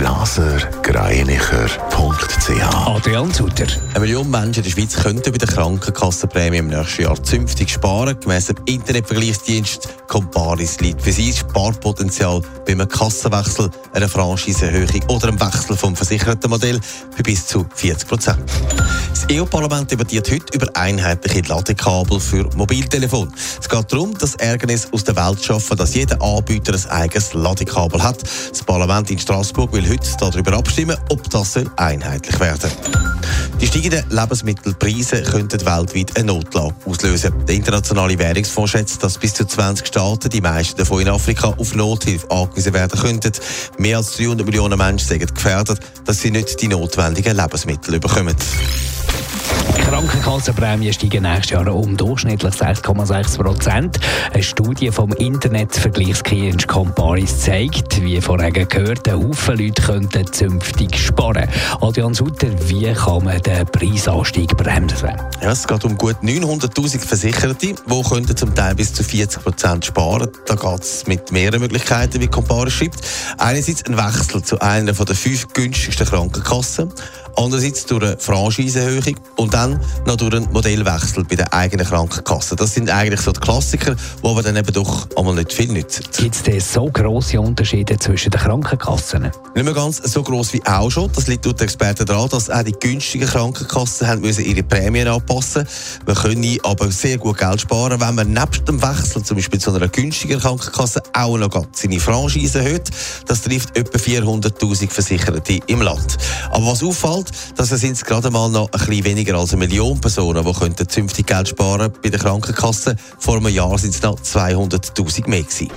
blasergreinicher.ch Adrian Sutter. Eine Million Menschen in der Schweiz könnten bei der Krankenkassenprämie im nächsten Jahr zünftig sparen. Gemäss dem Internetvergleichsdienst Comparis liegt für sie Sparpotenzial bei einem Kassenwechsel, einer Franchiseerhöhung oder einem Wechsel vom versicherten Modell bei bis zu 40 Prozent. Das EU-Parlament debattiert heute über einheitliche Ladekabel für Mobiltelefon. Es geht darum, das Ärgernis aus der Welt zu schaffen, dass jeder Anbieter ein eigenes Ladekabel hat. Das Parlament in Straßburg will heute darüber abstimmen, ob das einheitlich werden Die steigenden Lebensmittelpreise könnten weltweit eine Notlage auslösen. Der Internationale Währungsfonds schätzt, dass bis zu 20 Staaten, die meisten davon in Afrika, auf Nothilfe angewiesen werden könnten. Mehr als 300 Millionen Menschen sind gefährdet, dass sie nicht die notwendigen Lebensmittel bekommen. Krankenkassenprämien steigen nächstes Jahr um durchschnittlich 6,6 Prozent. Eine Studie vom Internetvergleichsdienst Comparis zeigt, wie vorher gehört, ein Haufen Leute könnten zünftig sparen. Adrian Sutter, wie kann man den Preisanstieg bremsen? Ja, es geht um gut 900'000 Versicherte, die könnten zum Teil bis zu 40 Prozent sparen. Da geht es mit mehreren Möglichkeiten, wie Comparis schreibt. Einerseits ein Wechsel zu einer der fünf günstigsten Krankenkassen andererseits durch eine Franchiseerhöhung und dann noch durch einen Modellwechsel bei der eigenen Krankenkasse. Das sind eigentlich so die Klassiker, die aber dann eben doch einmal nicht viel nützen. Gibt es denn so grosse Unterschiede zwischen den Krankenkassen? Nicht mehr ganz so gross wie auch schon. Das liegt den Experten daran, dass auch die günstigen Krankenkassen haben müssen ihre Prämien anpassen Man können aber sehr gut Geld sparen, wenn man nebst dem Wechsel zum Beispiel zu einer günstigen Krankenkasse auch noch seine Franchise erhöht. Das trifft etwa 400'000 Versicherte im Land. Aber was auffällt, dass es sind gerade mal noch ein bisschen weniger als eine Million Personen, die könnten zünftig Geld sparen bei der Krankenkasse. Vor einem Jahr sind es noch 200'000 mehr gewesen.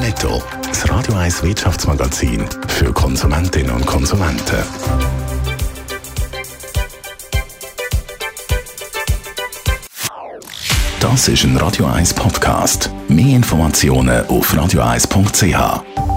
Netto, das Radio 1 Wirtschaftsmagazin für Konsumentinnen und Konsumenten. Das ist ein Radio 1 Podcast. Mehr Informationen auf radio1.ch.